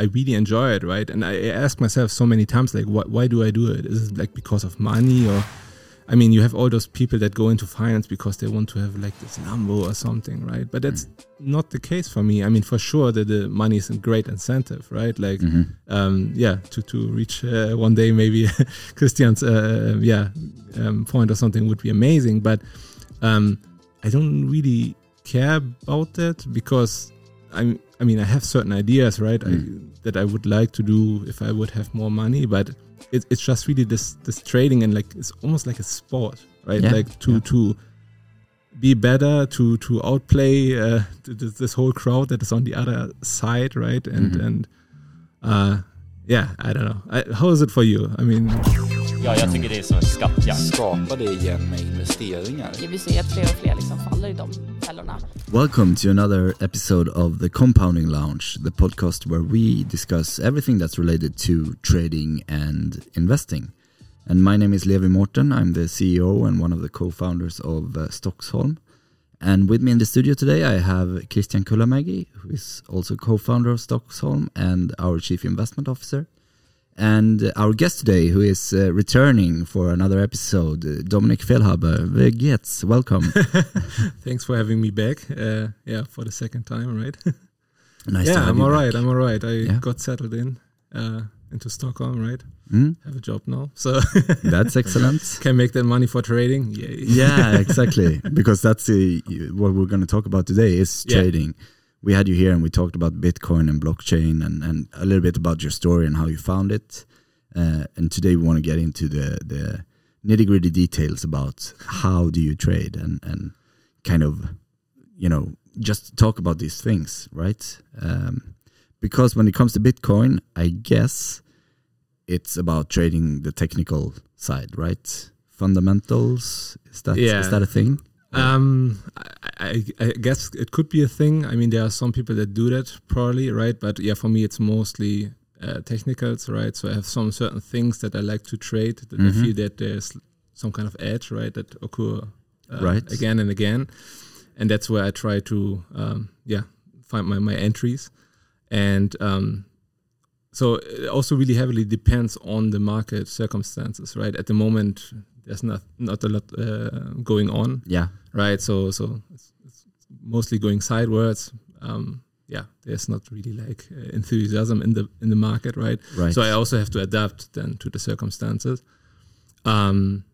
I really enjoy it, right? And I ask myself so many times, like, why, why do I do it? Is it like because of money or? I mean, you have all those people that go into finance because they want to have like this Lambo or something, right? But that's mm. not the case for me. I mean, for sure that the money is a great incentive, right? Like, mm-hmm. um, yeah, to to reach uh, one day maybe Kristjan's uh, yeah um, point or something would be amazing. But um, I don't really care about that because I I mean I have certain ideas, right? Mm. I, that I would like to do if I would have more money, but it, it's just really this this trading and like it's almost like a sport, right? Yeah. Like to yeah. to be better, to to outplay uh, this, this, whole crowd that is on the other side, right? And mm-hmm. and uh, yeah, I don't know. I, how is it for you? I mean. Ja, jag tycker det är som en skattjakt. Skapar det igen med investeringar? Vi ser att fler och fler liksom faller i de fällorna. Welcome to another episode of the Compounding Lounge, the podcast where we discuss everything that's related to trading and investing. And my name is Levi Morton. I'm the CEO and one of the co-founders of uh, Stockholm. And with me in the studio today, I have Kristjan Kullamägi, who is also co-founder of Stockholm and our chief investment officer. And our guest today, who is uh, returning for another episode, uh, Dominik Fehlhaber. Vegetz, welcome. Thanks for having me back. Uh, yeah, for the second time, right? nice. Yeah, I'm all right. I'm all right. I yeah. got settled in uh, into Stockholm, right? Mm. Have a job now, so that's excellent. Can make that money for trading. Yay. yeah, exactly. Because that's the, what we're going to talk about today is trading. We had you here and we talked about Bitcoin and blockchain and, and a little bit about your story and how you found it. Uh, and today we want to get into the, the nitty gritty details about how do you trade and, and kind of, you know, just talk about these things, right? Um, because when it comes to Bitcoin, I guess it's about trading the technical side, right? Fundamentals is that yeah. is that a thing? Um, I, I, guess it could be a thing. I mean, there are some people that do that probably, right? But yeah, for me, it's mostly uh, technicals, right? So I have some certain things that I like to trade that mm-hmm. I feel that there's some kind of edge, right, that occur uh, right. again and again, and that's where I try to, um, yeah, find my my entries, and um, so it also really heavily depends on the market circumstances, right? At the moment, there's not not a lot uh, going on. Yeah. Right. So so it's, it's mostly going sideways. Um, yeah, there's not really like uh, enthusiasm in the in the market, right? Right. So I also have to adapt then to the circumstances. Um,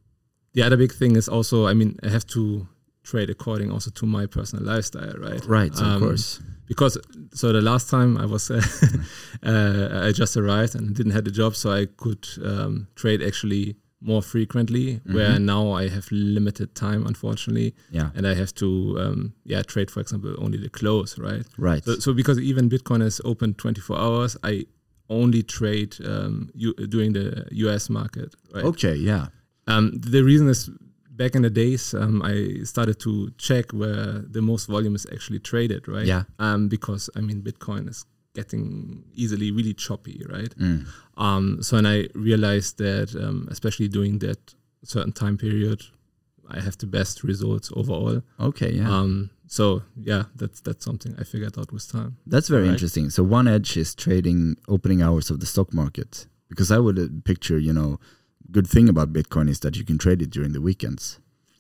the other big thing is also, I mean, I have to trade according also to my personal lifestyle, right? Right, um, of course. Because so the last time I was, uh, uh, I just arrived and didn't have a job, so I could um, trade actually more frequently mm-hmm. where now i have limited time unfortunately. Yeah. And i have to um, yeah trade for example only the close right? Right. So, so because even bitcoin is open 24 hours i only trade um, you, during the us market right? Okay yeah. Um, the reason is back in the days um, i started to check where the most volume is actually traded right? Yeah. Um, because i mean bitcoin is getting easily really choppy, right? Mm. Um, so, and I realized that, um, especially during that certain time period, I have the best results overall. Okay, yeah. Um, so yeah, that's that's something I figured out with time. That's very right? interesting. So one edge is trading opening hours of the stock market because I would uh, picture, you know, good thing about Bitcoin is that you can trade it during the weekends.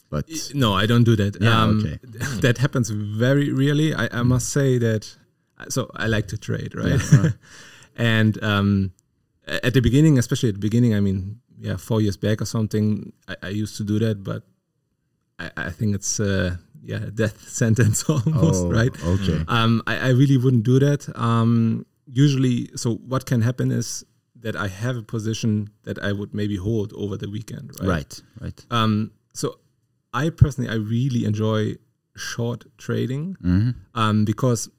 But no, I don't do that. Yeah, um, okay. that happens very rarely. I, I must say that so I like to trade, right? Yeah, right. and um, at the beginning, especially at the beginning, I mean, yeah, four years back or something, I, I used to do that, but I, I think it's uh, yeah, death sentence almost, oh, right? Okay. Um, I, I, really wouldn't do that. Um, usually, so what can happen is that I have a position that I would maybe hold over the weekend, right? Right, right. Um, so I personally, I really enjoy short trading mm-hmm. um, because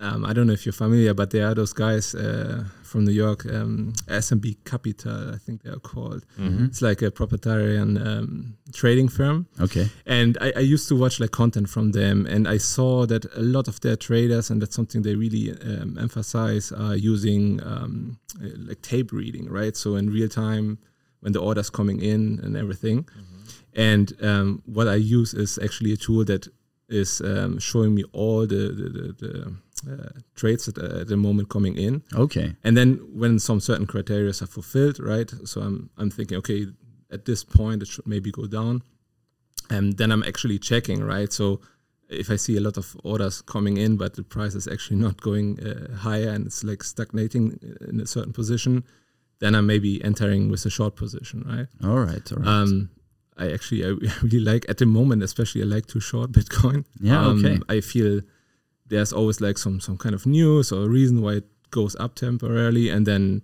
um, I don't know if you're familiar, but there are those guys uh, from New York, um, SMB Capital, I think they are called. Mm-hmm. It's like a proprietarian um, trading firm. Okay. And I, I, used to watch like content from them, and I saw that a lot of their traders, and that's something they really um, emphasize, are using um, like tape reading, right? So in real time, when the orders coming in and everything. Mm-hmm. And um, what I use is actually a tool that is um, showing me all the, the, the, the trades at, at the moment coming in. Okay. And then when some certain criteria are fulfilled, right? So I'm I'm thinking, okay, at this point it should maybe go down, and then I'm actually checking, right? So if I see a lot of orders coming in, but the price is actually not going uh, higher and it's like stagnating in a certain position, then I'm maybe entering with a short position, right? All right. All right. Um, I actually I really like at the moment, especially I like to short Bitcoin. Yeah, Um, okay. I feel there's always like some some kind of news or a reason why it goes up temporarily, and then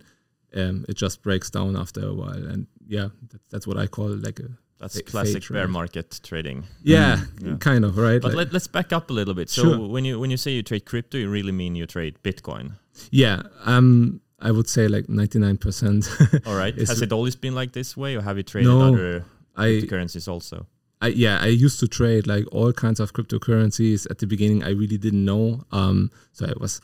um, it just breaks down after a while. And yeah, that, that's what I call like a That's classic bear market trading. yeah, Yeah. kind of right. But Like- let, let's back up a little bit. So Sure. when you when you say you trade crypto, you really mean you trade Bitcoin. yeah, um, I would say like ninety nine percent. All right. Has it always been like this way, or have you traded No, other I currencies also? I yeah, I used to trade like all kinds of cryptocurrencies. At the beginning, I really didn't know. Um, so I was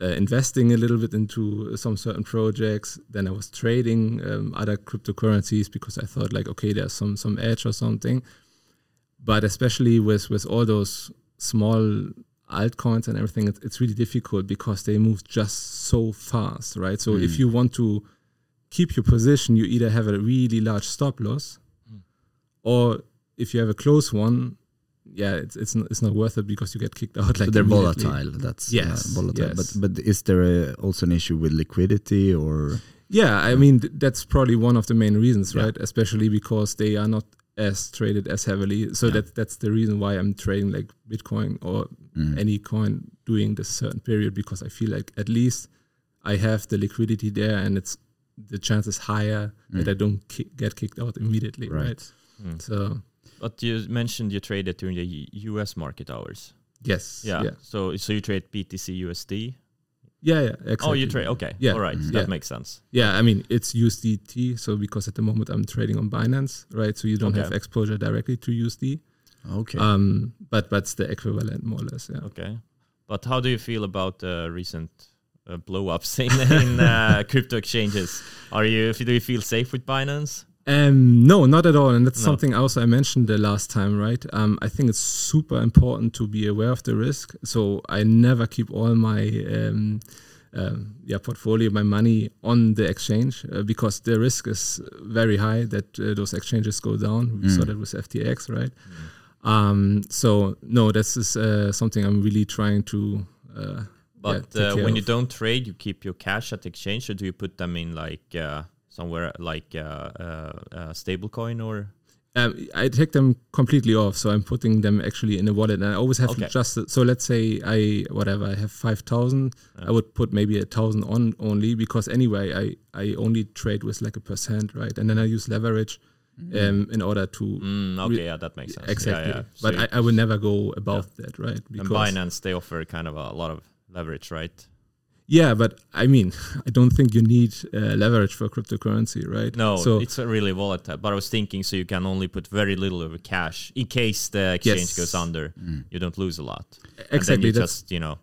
uh, investing a little bit into some certain projects. Then I was trading um, other cryptocurrencies because I thought like, okay, there's some some edge or something. But especially with with all those small altcoins and everything, it's, it's really difficult because they move just so fast, right? So if you want to keep your position, you either have a really large stop loss, or if you have a close one, yeah, it's it's not, it's not worth it because you get kicked out. Like so they're volatile. That's Yes, uh, volatile. yes. But but is there a, also an issue with liquidity or? Yeah, I mean th- that's probably one of the main reasons, Yeah. right? Especially because they are not as traded as heavily. So Yeah. that that's the reason why I'm trading like Bitcoin or Mm. any coin during this certain period because I feel like at least I have the liquidity there and it's the chance is higher that I don't ki- get kicked out immediately, right? Right. Hmm. So But you mentioned you traded during the U.S. market hours. yes, Yeah. yeah, So so you trade BTC USD. yeah, yeah. Exactly. Oh, you trade. Okay. Yeah. All right. Mhm. That Yeah. makes sense. Yeah, I mean it's USDT. So because at the moment I'm trading on Binance, right? So you don't Okay. have exposure directly to USD. Okay. Um, but it's the equivalent more or less. Yeah. Okay. But how do you feel about the recent uh, blow ups in, in uh, crypto exchanges? Are you do you feel safe with Binance? Um, no, not at all. And that's No. something also I mentioned the last time, right? Um, I think it's super important to be aware of the risk. So I never keep all my um, um, yeah portfolio, my money on the exchange uh, because the risk is very high that uh, those exchanges go down. We saw Mm. that with FTX, right? Um, so no, this is uh, something I'm really trying to. Uh, But yeah, uh, when you don't trade, you keep your cash at the exchange, or do you put them in like uh, somewhere like uh, uh, uh, stablecoin or? Um, I take them completely off, so I'm putting them actually in a wallet, and I always have Okay. just so let's say I whatever I have five thousand, I would put maybe a thousand on only because anyway I I only trade with like a percent, right, and then I use leverage um, in order to Mm, okay, yeah, that makes sense. exactly, Yeah, yeah. But I, I would never go above that, right? and Binance they offer kind of a lot of leverage, right? Yeah, but I mean I don't think you need uh, leverage for cryptocurrency, right? No, so it's really volatile. But I was thinking, so you can only put very little of a cash in case the exchange Yes. goes under. You don't lose a lot. And then exactly you just you know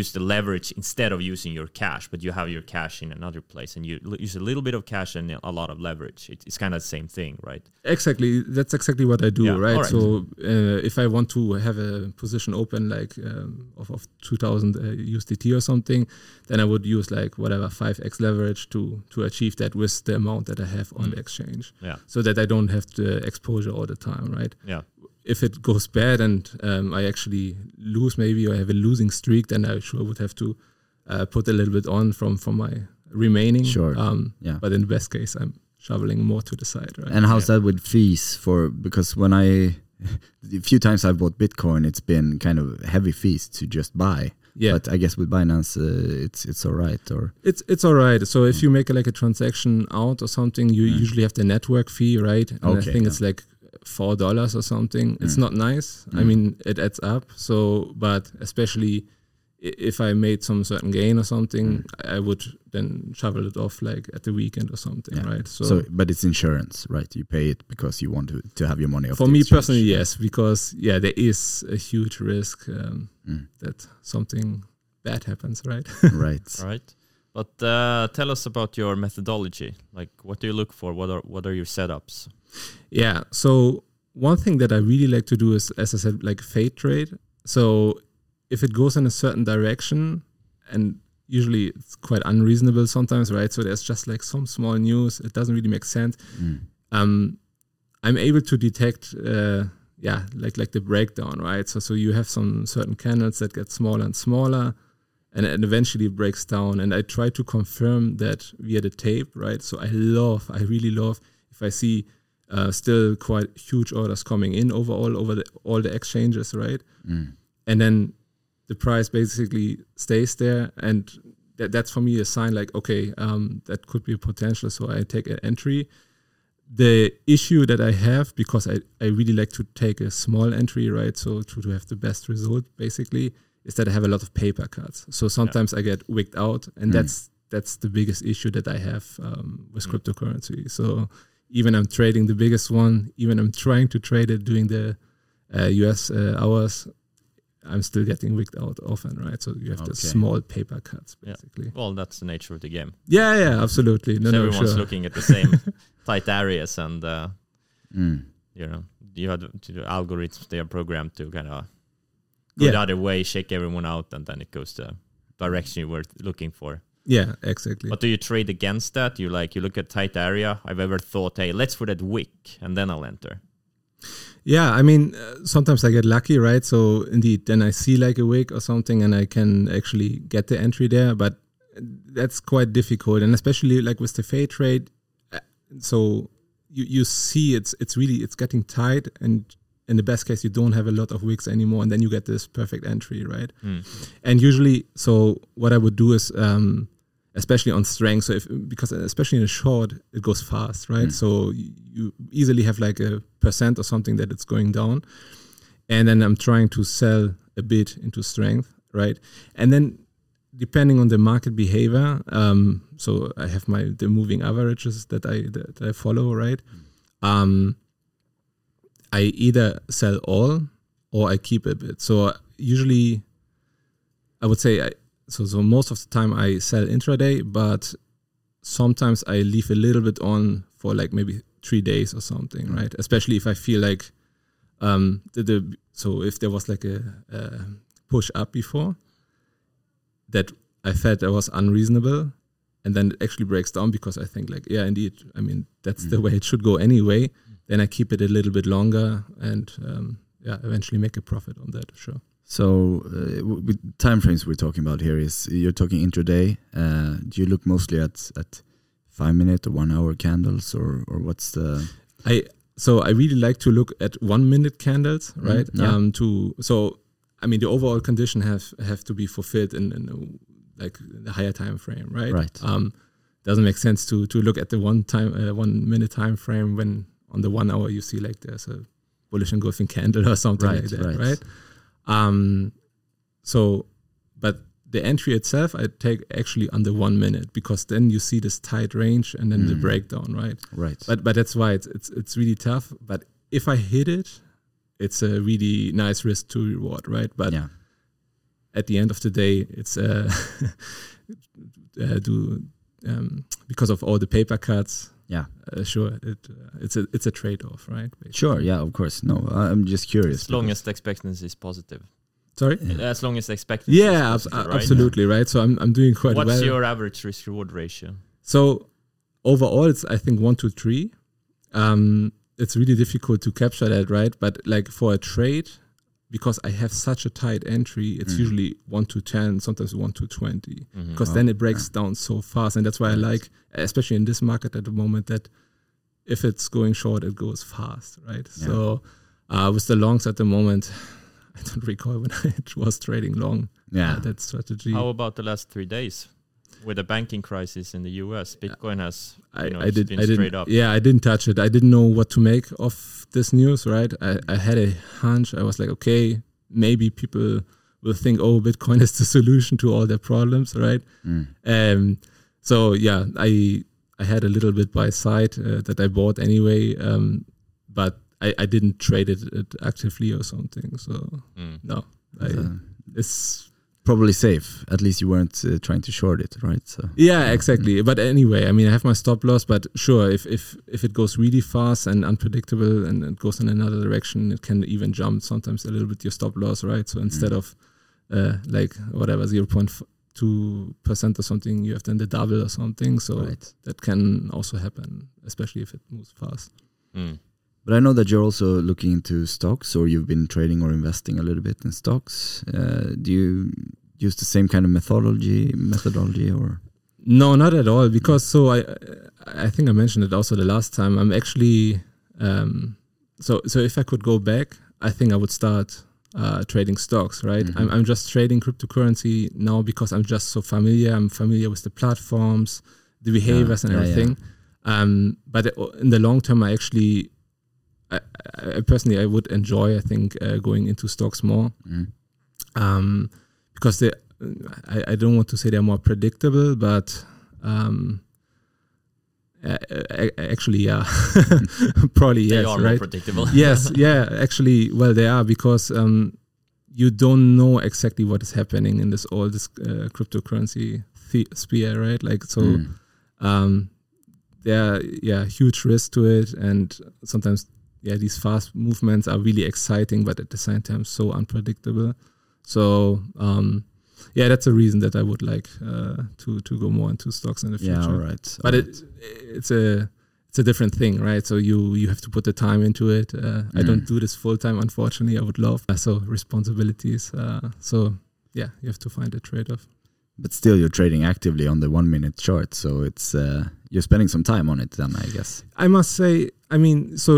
use the leverage instead of using your cash, but you have your cash in another place, and you l- use a little bit of cash and a lot of leverage. It, it's kind of the same thing, right? Exactly, that's exactly what I do, Yeah, right? alright. So uh, if I want to have a position open like um, of, of 2000 uh, USDT or something, then I would use like whatever 5x leverage to to achieve that with the amount that I have on the exchange, Yeah, so that I don't have the exposure all the time, right? yeah. If it goes bad and um, I actually lose maybe or have a losing streak, then I sure would have to uh, put a little bit on from from my remaining. Sure. Um, Yeah. But in the best case, I'm shoveling more to the side, right? And how's that with fees for because when I a few times I've bought Bitcoin, it's been kind of heavy fees to just buy. yeah. But I guess with Binance, uh, it's it's all right. Or It's it's all right. So if you make like a transaction out or something, you usually have the network fee, right? And I think yeah. it's like four dollars or something. It's not nice. I mean, it adds up. So, but especially if I made some certain gain or something, I I would then shovel it off like at the weekend or something, Yeah. right? So, so, but it's insurance, right? You pay it because you want to to have your money. Off for me exchange. personally, yes, because yeah, there is a huge risk um, Mm. that something bad happens, right? right. All right. But uh, tell us about your methodology. Like, what do you look for? What are what are your setups? Yeah. So one thing that I really like to do is, as I said, like fade trade. So if it goes in a certain direction, and usually it's quite unreasonable sometimes, right? So there's just like some small news. It doesn't really make sense. Mm. Um, I'm able to detect, uh, yeah, like like the breakdown, right? So so you have some certain candles that get smaller and smaller, and it eventually breaks down. And I try to confirm that via the tape, right? So I love, I really love if I see uh, still quite huge orders coming in overall over the, all the exchanges, right? Mm. and then the price basically stays there and that, that's for me a sign like okay um, that could be a potential so i take an entry the issue that i have because i, I really like to take a small entry right so to, to have the best result basically is that i have a lot of paper cuts so sometimes i get wigged out and Mm. that's that's the biggest issue that i have um, with Mm. cryptocurrency so even i'm trading the biggest one even i'm trying to trade it during the uh, us uh, hours I'm still getting wigged out often, right? So you have the small paper cuts, Yeah. basically. Well, that's the nature of the game. Yeah, yeah, absolutely. No, so no, everyone's sure. looking at the same tight areas, and uh, Mm. you know, you have the, the algorithms they are programmed to kind of go Yeah. the other way, shake everyone out, and then it goes the direction you were looking for. Yeah, exactly. But do you trade against that? You like you look at tight area. I've ever thought, hey, let's for that wick, and then I'll enter. yeah, I mean, uh, sometimes I get lucky, right? So indeed, then I see like a wick or something, and I can actually get the entry there. But that's quite difficult, and especially like with the fade trade. uh, So you you see it's it's really it's getting tight, and in the best case, you don't have a lot of wicks anymore, and then you get this perfect entry, right? Hmm. and usually so what i would do is um especially on strength. So if because especially in a short it goes fast right? Mm. so you, you easily have like a percent or something that it's going down. And then i'm trying to sell a bit into strength right? And then depending on the market behavior um so i have my the moving averages that i that i follow right? Um i either sell all or i keep a bit. So usually I would say I, so. So most of the time I sell intraday, but sometimes I leave a little bit on for like maybe three days or something, right? Especially if I feel like um the, the so if there was like a, a push up before that I felt that was unreasonable, and then it actually breaks down because I think like yeah, indeed. I mean that's the way it should go anyway. Then I keep it a little bit longer and um, yeah, eventually make a profit on that. Sure. So, uh, with time frames we're talking about here is you're talking intraday. Uh, do you look mostly at at five minute or one hour candles, or or what's the? I so I really like to look at one minute candles, Mm, right? yeah. Um, to so I mean the overall condition have have to be fulfilled in, in a, like the higher time frame, right? Right. Um, doesn't make sense to to look at the one time uh, one minute time frame when on the one hour you see like there's a bullish engulfing candle or something Right, like that, right. right? Um, so but the entry itself I take actually under one minute because then you see this tight range and then the Mm. breakdown, right? Right. but but that's why it's it's it's really tough. But if I hit it, it's a really nice risk to reward, right? But yeah. at the end of the day, it's uh, uh do um, because of all the paper cuts. Yeah. uh, sure, it uh, it's a it's a trade off, right? basically. Sure. Yeah. Of course. No, I- I'm just curious. As long as the expectancy is positive. Sorry. As long as the expectancy Yeah, is abs- positive, right? absolutely, right? So I'm I'm doing quite What's well. your average risk reward ratio? So overall, it's I think one to three. Um, it's really difficult to capture that, right? But like for a trade, because I have such a tight entry, it's Mm. usually one to ten, sometimes one to twenty, Mhm. because Oh, then it breaks down so fast, and that's why I like, especially in this market at the moment, that if it's going short, it goes fast, right? Yeah. So uh, with the longs at the moment, I don't recall when I was trading long Yeah. uh, that strategy. How about the last three days? With the banking crisis in the US, Bitcoin has I, you know, I did been I straight didn't up. yeah I didn't touch it I didn't know what to make of this news right I, I had a hunch I was like okay maybe people will think oh Bitcoin is the solution to all their problems right Mm. um so yeah I I had a little bit by side uh, that I bought anyway um but I, I didn't trade it, it actively or something so Mm. no I, So, it's probably safe. At least you weren't uh, trying to short it, right? So. Yeah, exactly. But anyway, I mean, I have my stop loss. But sure, if if if it goes really fast and unpredictable and it goes in another direction, it can even jump sometimes a little bit your stop loss, right? So instead Mm. of uh, like whatever zero point two percent or something, you have then the double or something. So Right. that can also happen, especially if it moves fast. Mm. But I know that you're also looking into stocks, or you've been trading or investing a little bit in stocks. Uh, do you use the same kind of methodology, methodology, or No, not at all. Because so I, I think I mentioned it also the last time. I'm actually, um, so so if I could go back, I think I would start uh, trading stocks. Right. I'm I'm just trading cryptocurrency now because I'm just so familiar. I'm familiar with the platforms, the behaviors, and yeah, yeah. everything. Um, but in the long term, I actually, I, I personally, I would enjoy. I think uh, going into stocks more Mm. um, because they, I, I don't want to say they're more predictable, but um, actually, yeah, probably They yes, are more right? predictable. yes, yeah, actually, well, they are because um, you don't know exactly what is happening in this all this uh, cryptocurrency sphere, right? Like so. Mm. Um, there are yeah huge risk to it and sometimes yeah these fast movements are really exciting but at the same time so unpredictable so um yeah that's a reason that i would like uh to to go more into stocks in the future yeah, all right. but all it it's a it's a different thing right so you you have to put the time into it uh, i don't Mm. do this full time unfortunately i would love uh, so responsibilities uh so yeah you have to find a trade-off But still, you're trading actively on the one minute chart, so it's uh, you're spending some time on it. Then I guess. I must say, I mean, so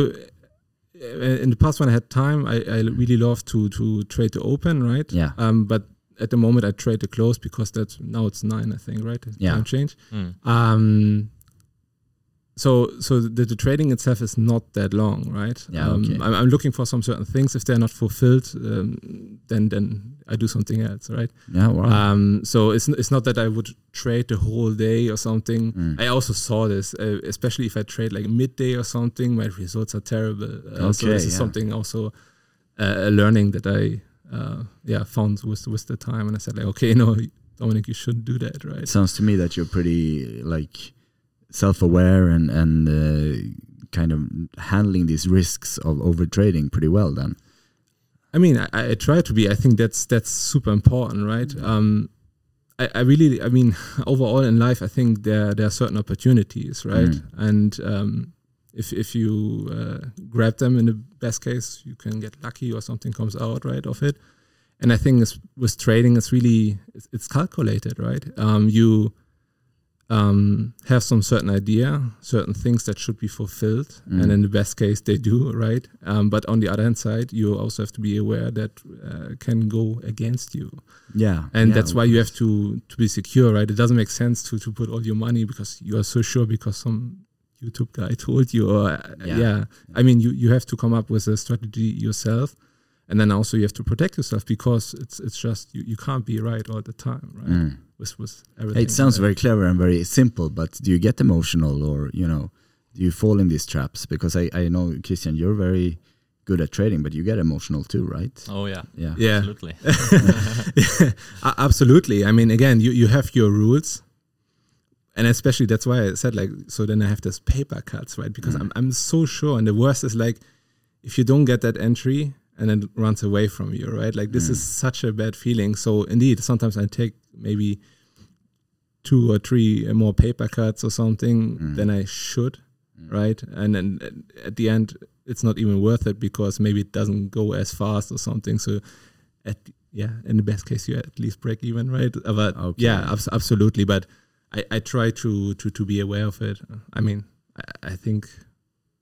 in the past when I had time, I, I really love to to trade to open, right? Yeah. Um, but at the moment I trade to close because that's now it's nine, I think, right? The Yeah. Time change. Mm. Um. So so the, the trading itself is not that long, right? Yeah, Um, okay. I'm, I'm looking for some certain things. If they're not fulfilled, um, then then I do something else, right? Yeah. Wow. Um, so it's it's not that I would trade the whole day or something. Mm. I also saw this, uh, especially if I trade like midday or something, my results are terrible. Uh, so Okay, this is something also uh, a learning that I uh, yeah found with with the time, and I said like, okay, no, Dominik, you shouldn't do that, right? It sounds to me that you're pretty like self-aware and and uh, kind of handling these risks of overtrading pretty well. Then. I mean, I, I try to be. I think that's that's super important, right? Um, I, I really, I mean, overall in life, I think there there are certain opportunities, right? Mm. And um, if if you uh, grab them in the best case, you can get lucky or something comes out right of it. And I think it's, with trading, it's really it's, it's calculated, right? Um, you um, have some certain idea, certain things that should be fulfilled, Mm. and in the best case, they do, right? Um, but on the other hand side, you also have to be aware that uh, can go against you, Yeah. and yeah, that's why you have to to be secure, right? It doesn't make sense to to put all your money because you are so sure because some YouTube guy told you, or uh, Yeah. yeah. I mean, you you have to come up with a strategy yourself. And then also you have to protect yourself because it's it's just you, you can't be right all the time, right? Mm. With with everything. It sounds right? very clever and very simple, but do you get emotional or you know, do you fall in these traps? Because I I know Kristjan, you're very good at trading, but you get emotional too, right? Oh yeah. Yeah. Yeah. Absolutely. A- Absolutely. I mean, again, you, you have your rules. And especially that's why I said like so then I have this paper cuts, right? Because I'm I'm so sure and the worst is like if you don't get that entry and then it runs away from you, right? Like this is mm. such a bad feeling. So indeed, sometimes I take maybe two or three more paper cuts or something mm. than I should, mm. right? And then at the end, it's not even worth it because maybe it doesn't go as fast or something. So at yeah, in the best case, you at least break even, right? Uh, But Okay. yeah, abs- absolutely. But I, I try to, to to be aware of it. I mean, I, I think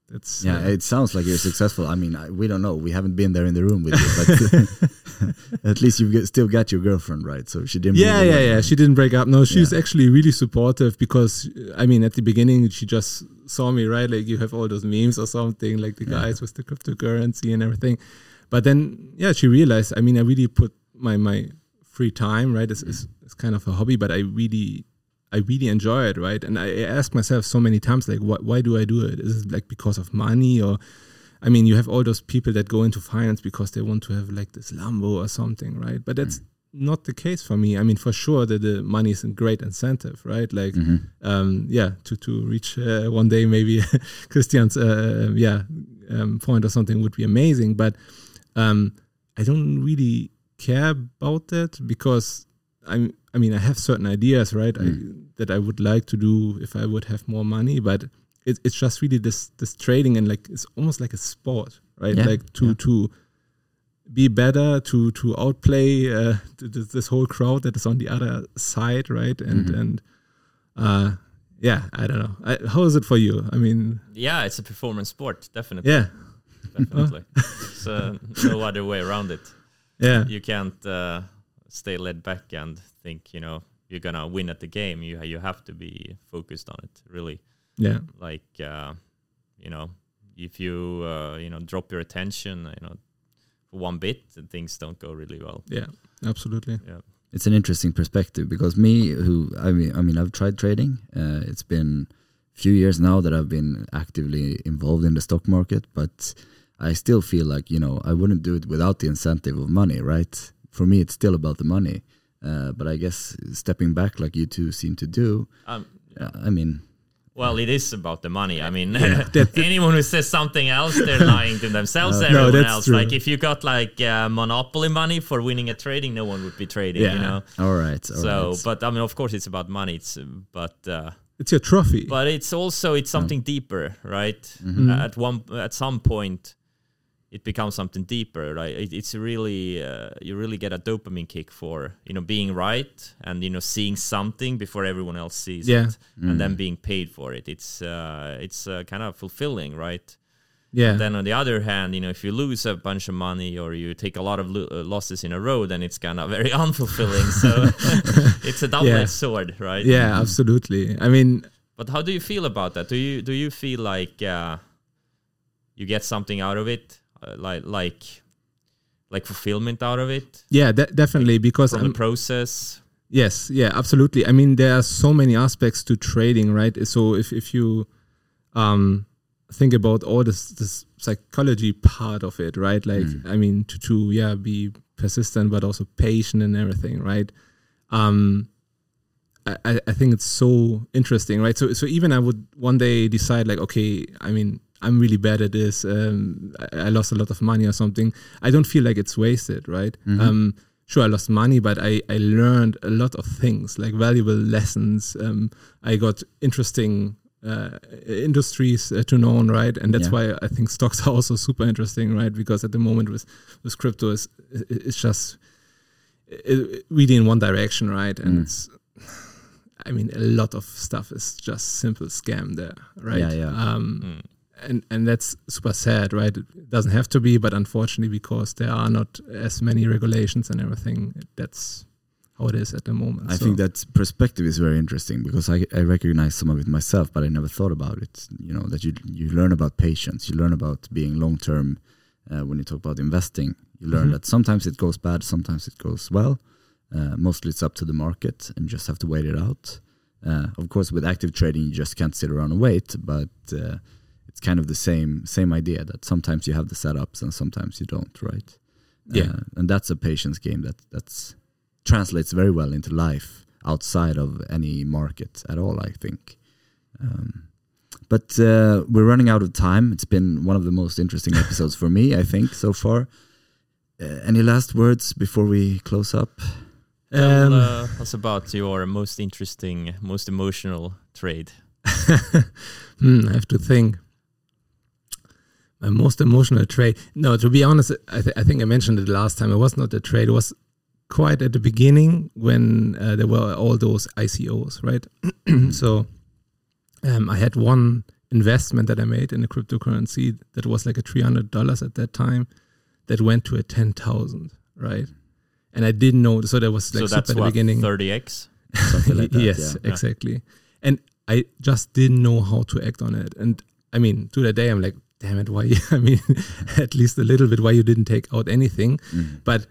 that's Yeah, uh, it sounds like you're successful. I mean, I, we don't know. We haven't been there in the room with you, but at least you've got, still got your girlfriend, right? So she didn't. yeah, yeah, yeah. She didn't break up. No, she's Yeah. actually really supportive because I mean, at the beginning, she just saw me right. Like you have all those memes or something, like the Yeah. guys with the cryptocurrency and everything. But then, yeah, she realized. I mean, I really put my my free time right. It's, it's, it's kind of a hobby, but I really. I really enjoy it, right? And I ask myself so many times, like, why, why do I do it? Is it like because of money, or, I mean, you have all those people that go into finance because they want to have like this Lambo or something, right? But that's not the case for me. I mean, for sure that the money is a great incentive, right? Like, Mhm. um, yeah, to to reach uh, one day maybe Kristjan's uh, yeah um, point or something would be amazing. But um, I don't really care about that because I'm. I mean, I have certain ideas, right? I, that I would like to do if I would have more money, but it, it's just really this this trading and like it's almost like a sport, right? Yeah, Like to yeah. to be better, to to outplay uh, th- th- this whole crowd that is on the other side, right? And Mhm. and uh, yeah, I don't know. I, how is it for you? I mean, Yeah, it's a performance sport, definitely. yeah, Definitely. It's uh, no other way around it. yeah, You can't uh, stay laid back and think, you know, you're gonna win at the game. You you have to be focused on it, really. yeah, Like, uh, you know, if you uh, you know drop your attention, you know, for one bit, then things don't go really well. yeah, absolutely. Yeah. it's an interesting perspective because me who I mean I mean I've tried trading uh, it's been a few years now that I've been actively involved in the stock market but I still feel like you know I wouldn't do it without the incentive of money right for me it's still about the money uh, but I guess stepping back like you two seem to do Um, uh, I mean Well, it is about the money. I mean, that- anyone who says something else, they're lying to themselves. No, everyone that's else. true. Like if you got like uh, monopoly money for winning a trading, no one would be trading. You Yeah. know. all right all so, right. but I mean, of course, it's about money. It's but uh, It's your trophy. but it's also it's something deeper, right? Mm-hmm. Uh, at one at some point, it becomes something deeper, right? It, it's really uh, you really get a dopamine kick for you know being right and you know seeing something before everyone else sees Yeah. it, and then being paid for it. It's uh, it's uh, kind of fulfilling, right? yeah, Then on the other hand, you know, if you lose a bunch of money or you take a lot of lo- uh, losses in a row, then it's kind of very unfulfilling. So it's a double-edged Yeah. sword, right? yeah, absolutely. I mean, But how do you feel about that? Do you do you feel like uh, you get something out of it, uh, like like like fulfillment out of it yeah, de- definitely because from I'm, the process? Yes, yeah, absolutely. I mean, there are so many aspects to trading, right? So if if you um think about all this this psychology part of it, right? Like, I mean, to to yeah, be persistent but also patient and everything, right? Um, I I I think it's so interesting, right? So so even I would one day decide like, okay, I mean. I'm really bad at this. Um, I, I lost a lot of money or something. I don't feel like it's wasted, right? Um, sure i lost money but i i learned a lot of things like valuable lessons um i got interesting uh, industries uh, to know right and that's Yeah. why i think stocks are also super interesting right because at the moment with with crypto is it's just uh, really in one direction right and it's i mean a lot of stuff is just simple scam there right Yeah, yeah. um and and that's super sad, right? It doesn't have to be, but unfortunately, because there are not as many regulations and everything, that's how it is at the moment. I So, think that perspective is very interesting because I, I recognize some of it myself, but I never thought about it. You know that you you learn about patience, you learn about being long term. Uh, when you talk about investing, you learn Mhm. that sometimes it goes bad, sometimes it goes well. Uh, mostly it's up to the market, and you just have to wait it out. Uh, of course, with active trading, you just can't sit around and wait. But uh, it's kind of the same same idea that sometimes you have the setups and sometimes you don't, right? Yeah. Uh, and that's a patience game that that's translates very well into life outside of any market at all, I think. Um, but uh, we're running out of time. It's been one of the most interesting episodes for me, I think, so far. Uh, any last words before we close up? Tell Um, uh, us about your most interesting, most emotional trade. hmm, I have to think. Most emotional trade. No, to be honest, I, th- I think I mentioned it last time. It was not a trade. It was quite at the beginning when uh, there were all those ICOs, right? so um, I had one investment that I made in a cryptocurrency that was like a three hundred dollars at that time, that went to a ten thousand, right? And I didn't know. So that was like so that's at the what beginning. 30x. Like yes, yeah. exactly. And I just didn't know how to act on it. And I mean, to that day, I'm like, damn it, why? I mean, at least a little bit, why you didn't take out anything. Mm. But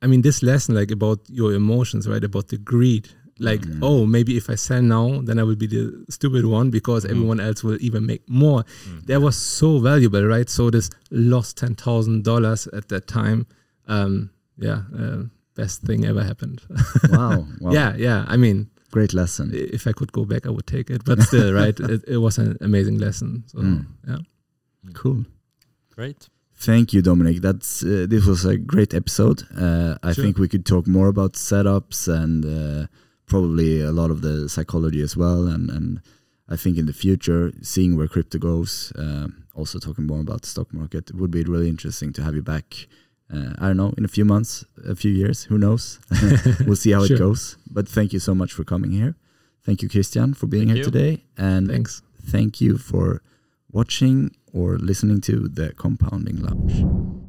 I mean, this lesson, like about your emotions, right? About the greed. Like, oh, maybe if I sell now, then I will be the stupid one because everyone else will even make more. That was so valuable, right? So this lost ten thousand dollars at that time. Um, yeah, uh, best thing ever happened. Wow. wow. Yeah, yeah. I mean, Great lesson. if I could go back, I would take it. But still, right? It, it was an amazing lesson. So Mm. yeah, Cool. Great. Thank you, Dominik. That's uh, this was a great episode. Uh, I Sure. think we could talk more about setups and uh, probably a lot of the psychology as well. And and I think in the future, seeing where crypto goes, um, also talking more about the stock market, it would be really interesting to have you back. Uh, I don't know, in a few months, a few years, who knows? we'll see how Sure. it goes. But thank you so much for coming here. Thank you, Kristjan, for being Thank here you. today. And Thanks. thank you for watching or listening to the Compounding Lounge.